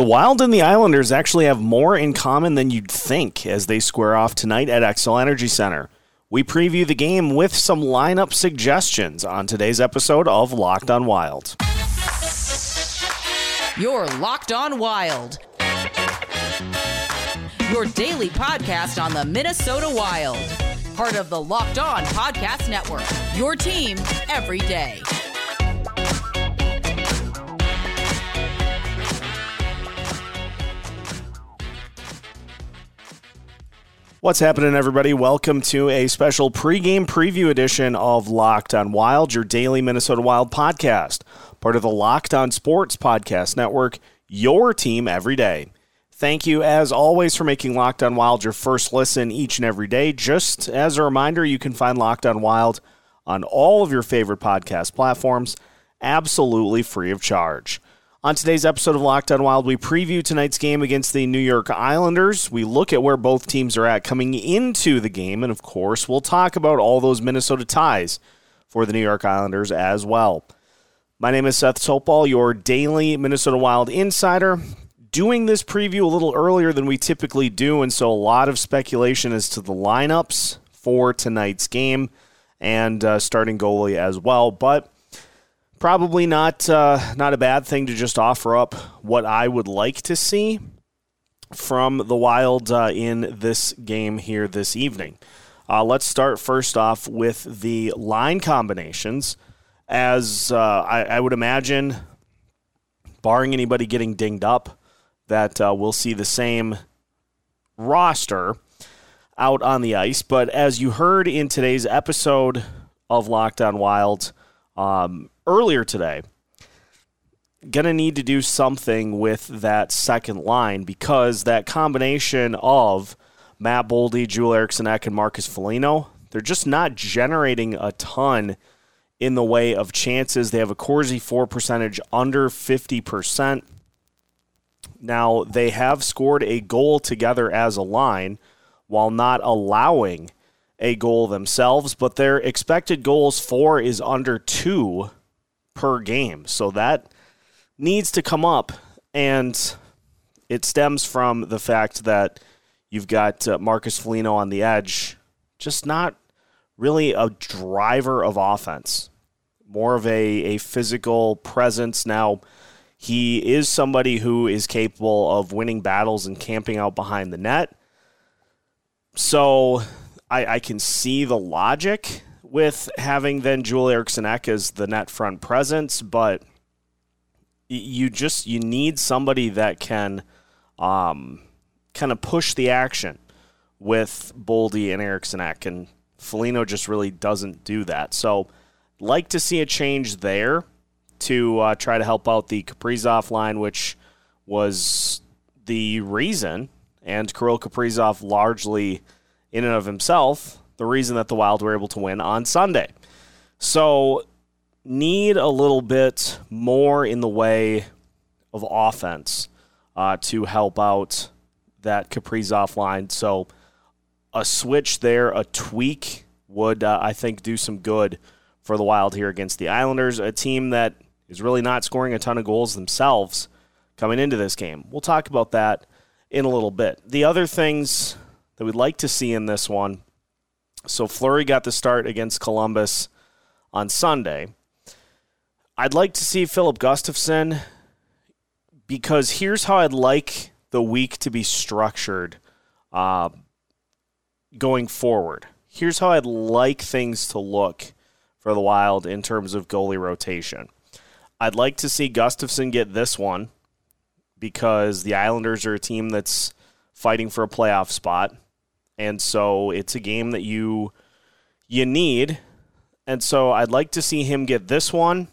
The Wild and the Islanders actually have more in common than you'd think as they square off tonight at Xcel Energy Center. We preview the game with some lineup suggestions on today's episode of Locked on Wild. You're Locked on Wild. Your daily podcast on the Minnesota Wild. Part of the Locked On Podcast Network. Your team every day. What's happening, everybody? Welcome to a special pregame preview edition of Locked on Wild, your daily Minnesota Wild podcast, part of the Locked on Sports Podcast Network, your team every day. Thank you, as always, for making Locked on Wild your first listen each and every day. Just as a reminder, you can find Locked on Wild on all of your favorite podcast platforms, absolutely free of charge. On today's episode of Locked On Wild, we preview tonight's game against the New York Islanders. We look at where both teams are at coming into the game, and of course, we'll talk about all those Minnesota ties for the New York Islanders as well. My name is Seth Topal, your daily Minnesota Wild insider. Doing this preview a little earlier than we typically do, and so a lot of speculation as to the lineups for tonight's game and uh, starting goalie as well. But probably not uh, not a bad thing to just offer up what I would like to see from the Wild uh, in this game here this evening. Uh, let's start first off with the line combinations. As uh, I, I, would imagine, barring anybody getting dinged up, that uh, we'll see the same roster out on the ice. But as you heard in today's episode of Locked On Wild, um, earlier today, gonna need to do something with that second line because that combination of Matt Boldy, Joel Eriksson Ek, and Marcus Foligno, they're just not generating a ton in the way of chances. They have a Corsi for percentage under 50%. Now, they have scored a goal together as a line while not allowing a goal themselves, but their expected goals for is under two per game. So that needs to come up. And it stems from the fact that you've got uh, Marcus Foligno on the edge, just not really a driver of offense, more of a, a physical presence. Now, he is somebody who is capable of winning battles and camping out behind the net. So I, I can see the logic with having then Joel Eriksson Ek as the net front presence, but you just you need somebody that can um, kind of push the action with Boldy and Eriksson Ek, and Foligno just really doesn't do that. So, like to see a change there to uh, try to help out the Kaprizov line, which was the reason, and Kirill Kaprizov largely in and of himself the reason that the Wild were able to win on Sunday. So, need a little bit more in the way of offense uh, to help out that Kaprizov line. So, a switch there, a tweak would, uh, I think, do some good for the Wild here against the Islanders, a team that is really not scoring a ton of goals themselves coming into this game. We'll talk about that in a little bit. The other things that we'd like to see in this one so Fleury got the start against Columbus on Sunday. I'd like to see Filip Gustavsson because here's how I'd like the week to be structured uh, going forward. Here's how I'd like things to look for the Wild in terms of goalie rotation. I'd like to see Gustavsson get this one because the Islanders are a team that's fighting for a playoff spot and so it's a game that you you need. And so I'd like to see him get this one.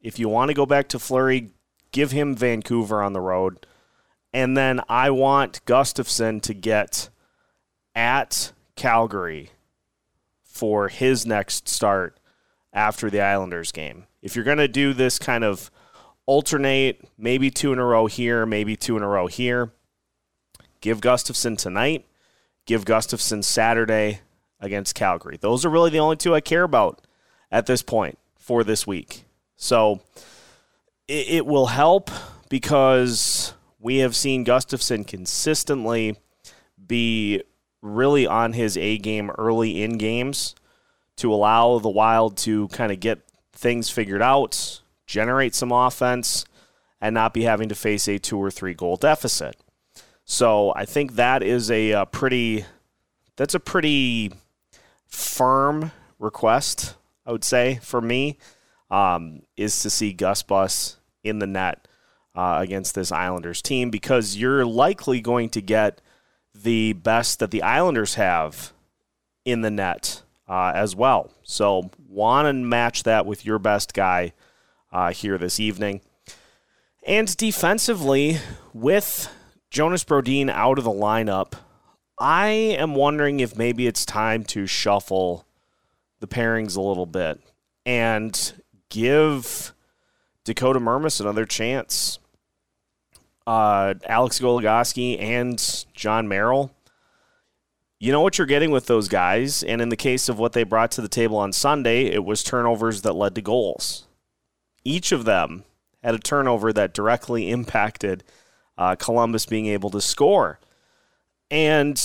If you want to go back to Fleury, give him Vancouver on the road. And then I want Gustavsson to get at Calgary for his next start after the Islanders game. If you're going to do this kind of alternate, maybe two in a row here, maybe two in a row here, give Gustavsson tonight give Gustavsson Saturday against Calgary. Those are really the only two I care about at this point for this week. So it, it will help because we have seen Gustavsson consistently be really on his A game early in games to allow the Wild to kind of get things figured out, generate some offense, and not be having to face a two or three goal deficit. So I think that is a, a pretty that's a pretty firm request, I would say, for me, um, is to see Gus Bus in the net uh, against this Islanders team because you're likely going to get the best that the Islanders have in the net uh, as well. So, want to match that with your best guy uh, here this evening. And defensively, with Jonas Brodin out of the lineup, I am wondering if maybe it's time to shuffle the pairings a little bit and give Dakota Mermis another chance. Uh, Alex Goligoski and Jon Merrill. You know what you're getting with those guys, and in the case of what they brought to the table on Sunday, it was turnovers that led to goals. Each of them had a turnover that directly impacted uh, Columbus being able to score. And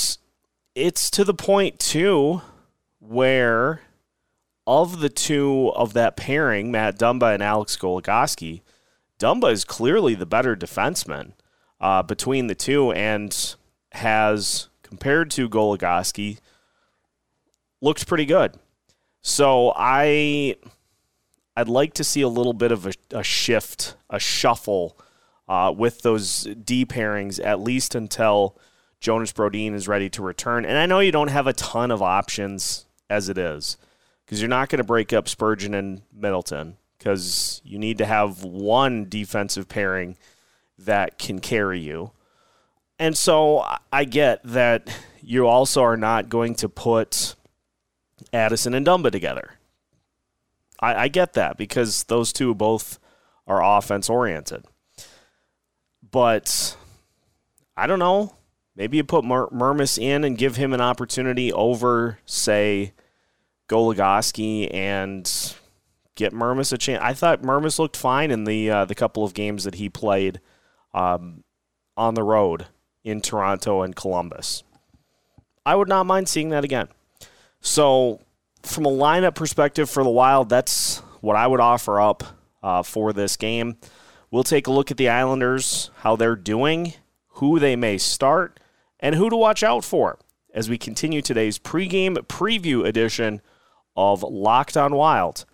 it's to the point, too, where of the two of that pairing, Matt Dumba and Alex Goligoski, Dumba is clearly the better defenseman uh, between the two and has, compared to Goligoski, looked pretty good. So I I'd like to see a little bit of a, a shift, a shuffle uh, with those D pairings, at least until Jonas Brodin is ready to return. And I know you don't have a ton of options as it is, because you're not going to break up Spurgeon and Middleton, because you need to have one defensive pairing that can carry you. And so I get that you also are not going to put Addison and Dumba together. I, I get that because those two both are offense oriented. But I don't know. Maybe you put Mer- in and give him an opportunity over, say, Goligoski and get Mermis a chance. I thought Mermis looked fine in the uh, the couple of games that he played um, on the road in Toronto and Columbus. I would not mind seeing that again. So from a lineup perspective for the Wild, that's what I would offer up uh, for this game. We'll take a look at the Islanders, how they're doing, who they may start, and who to watch out for as we continue today's pregame preview edition of Locked On Wild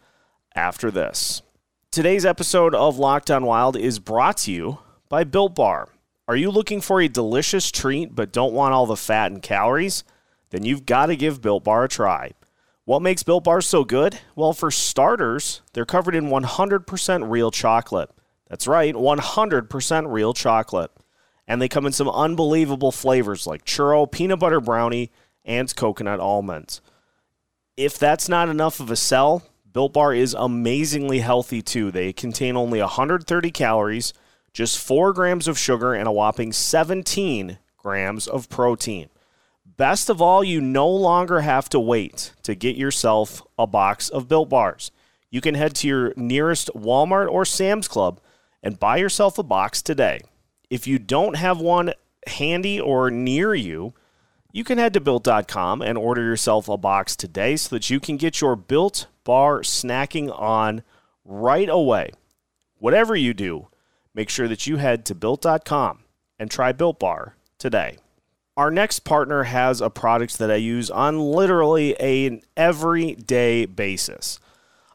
after this. Today's episode of Locked On Wild is brought to you by Built Bar. Are you looking for a delicious treat but don't want all the fat and calories? Then you've got to give Built Bar a try. What makes Built Bars so good? Well, for starters, they're covered in 100% real chocolate. That's right, 100% real chocolate. And they come in some unbelievable flavors like churro, peanut butter brownie, and coconut almonds. If that's not enough of a sell, Built Bar is amazingly healthy too. They contain only 130 calories, just 4 grams of sugar, and a whopping 17 grams of protein. Best of all, you no longer have to wait to get yourself a box of Built Bars. You can head to your nearest Walmart or Sam's Club and buy yourself a box today. If you don't have one handy or near you, you can head to built.com and order yourself a box today so that you can get your built bar snacking on right away. Whatever you do, make sure that you head to built.com and try Built Bar today. Our next partner has a product that I use on literally an everyday basis.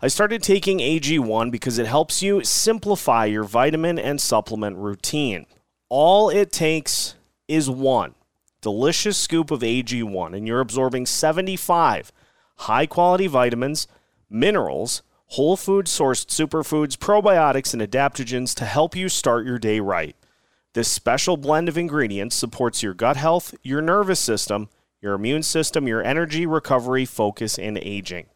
I started taking AG1 because it helps you simplify your vitamin and supplement routine. All it takes is one delicious scoop of AG1, and you're absorbing 75 high quality vitamins, minerals, whole food sourced superfoods, probiotics, and adaptogens to help you start your day right. This special blend of ingredients supports your gut health, your nervous system, your immune system, your energy, recovery, focus, and aging.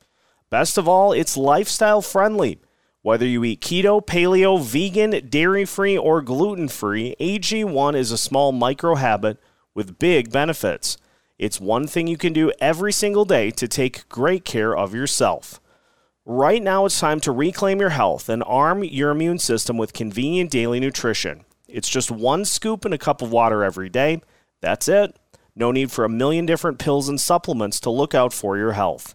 Best of all, it's lifestyle friendly. Whether you eat keto, paleo, vegan, dairy free, or gluten free, AG1 is a small micro habit with big benefits. It's one thing you can do every single day to take great care of yourself. Right now, it's time to reclaim your health and arm your immune system with convenient daily nutrition. It's just one scoop in a cup of water every day. That's it. No need for a million different pills and supplements to look out for your health.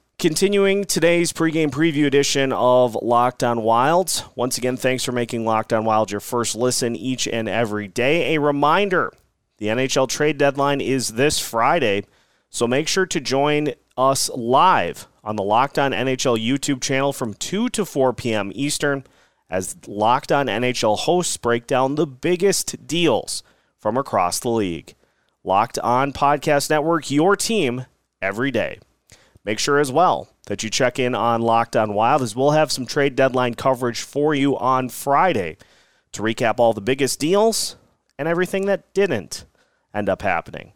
Continuing today's pregame preview edition of Locked On Wilds. Once again, thanks for making Locked On Wild your first listen each and every day. A reminder the NHL trade deadline is this Friday, so make sure to join us live on the Locked On NHL YouTube channel from 2 to 4 p.m. Eastern as Locked On NHL hosts break down the biggest deals from across the league. Locked On Podcast Network, your team every day. Make sure as well that you check in on Locked On Wild as we'll have some trade deadline coverage for you on Friday to recap all the biggest deals and everything that didn't end up happening.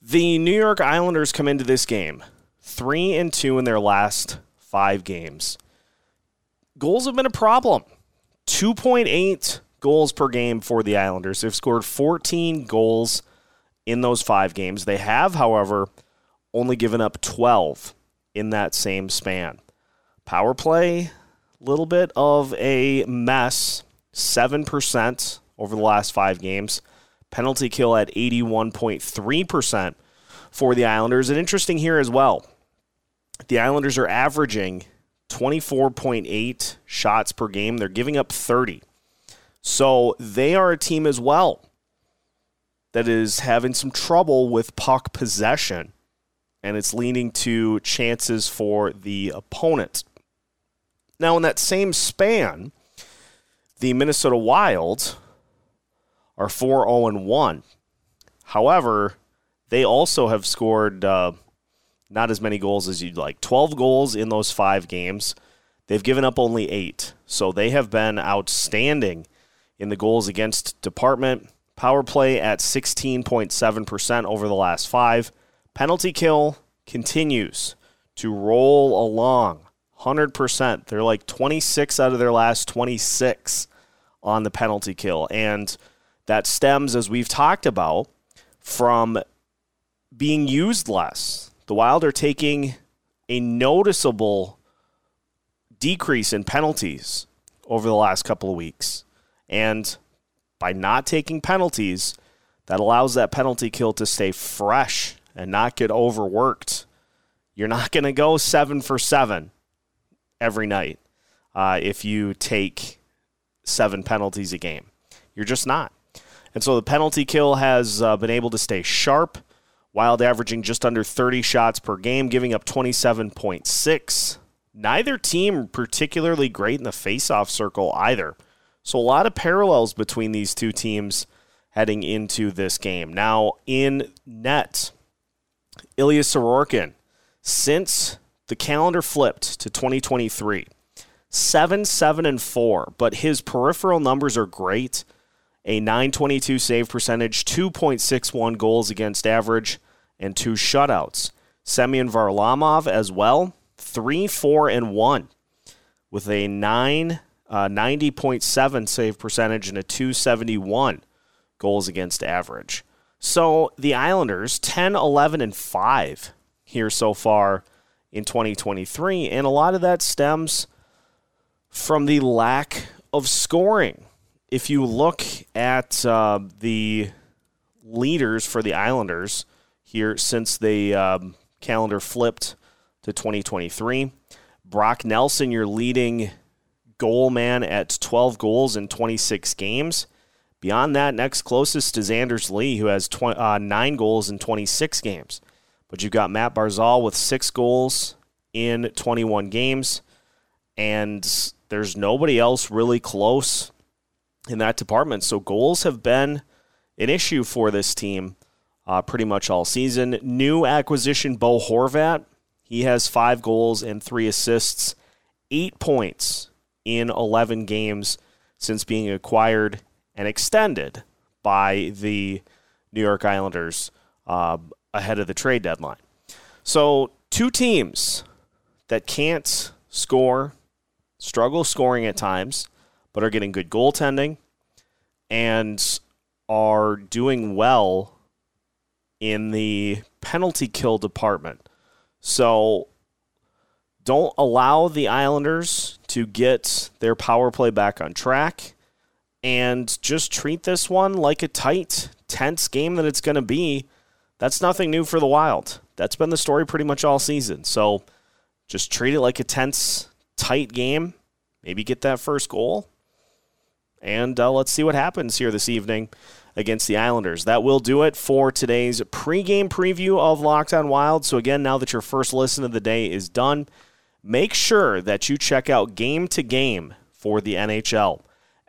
The New York Islanders come into this game 3 and 2 in their last 5 games. Goals have been a problem. 2.8 goals per game for the Islanders. They've scored 14 goals in those 5 games. They have, however, only given up 12 in that same span. Power play, little bit of a mess, 7% over the last five games. Penalty kill at 81.3% for the Islanders. And interesting here as well, the Islanders are averaging 24.8 shots per game. They're giving up 30. So they are a team as well that is having some trouble with puck possession and it's leaning to chances for the opponent. Now, in that same span, the Minnesota Wild are 4 0 1. However, they also have scored uh, not as many goals as you'd like 12 goals in those five games. They've given up only eight. So they have been outstanding in the goals against department. Power play at 16.7% over the last five. Penalty kill continues to roll along 100%. They're like 26 out of their last 26 on the penalty kill. And that stems, as we've talked about, from being used less. The Wild are taking a noticeable decrease in penalties over the last couple of weeks. And by not taking penalties, that allows that penalty kill to stay fresh and not get overworked. You're not going to go seven for seven every night uh, if you take seven penalties a game. You're just not. And so the penalty kill has uh, been able to stay sharp. Wild averaging just under 30 shots per game, giving up 27.6. Neither team particularly great in the faceoff circle either. So a lot of parallels between these two teams heading into this game. Now in net, Ilya Sorokin, since the calendar flipped to 2023, 7 7 and 4, but his peripheral numbers are great. A 922 save percentage, 2.61 goals against average, and two shutouts. Semyon Varlamov as well, 3 4 and 1 with a 9 uh, 90.7 save percentage and a 271 goals against average. So the Islanders 10, 11, and 5 here so far in 2023. And a lot of that stems from the lack of scoring. If you look at uh, the leaders for the Islanders here since the um, calendar flipped to 2023, Brock Nelson, your leading goal man at 12 goals in 26 games. Beyond that, next closest is Anders Lee, who has uh, nine goals in 26 games. But you've got Matt Barzal with six goals in 21 games, and there's nobody else really close in that department. So goals have been an issue for this team uh, pretty much all season. New acquisition Bo Horvat, he has five goals and three assists, eight points in 11 games since being acquired and extended by the New York Islanders uh, ahead of the trade deadline. So, two teams that can't score, struggle scoring at times, but are getting good goaltending and are doing well in the penalty kill department. So, don't allow the Islanders to get their power play back on track and just treat this one like a tight, tense game that it's going to be. That's nothing new for the Wild. That's been the story pretty much all season. So just treat it like a tense, tight game. Maybe get that first goal. And uh, let's see what happens here this evening against the Islanders. That will do it for today's pregame preview of Locked On Wild. So, again, now that your first listen of the day is done, make sure that you check out Game to Game for the NHL.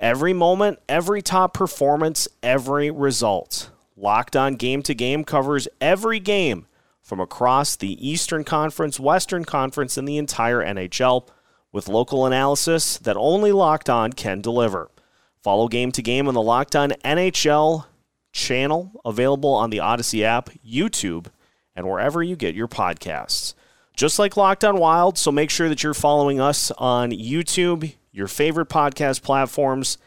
Every moment, every top performance, every result. Locked on Game to Game covers every game from across the Eastern Conference, Western Conference, and the entire NHL with local analysis that only Locked On can deliver. Follow Game to Game on the Locked On NHL channel, available on the Odyssey app, YouTube, and wherever you get your podcasts just like Locked On Wild. So make sure that you're following us on YouTube, your favorite podcast platforms,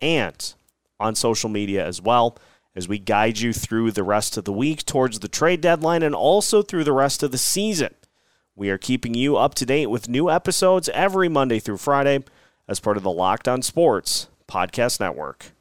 and on social media as well as we guide you through the rest of the week towards the trade deadline and also through the rest of the season. We are keeping you up to date with new episodes every Monday through Friday as part of the Locked On Sports Podcast Network.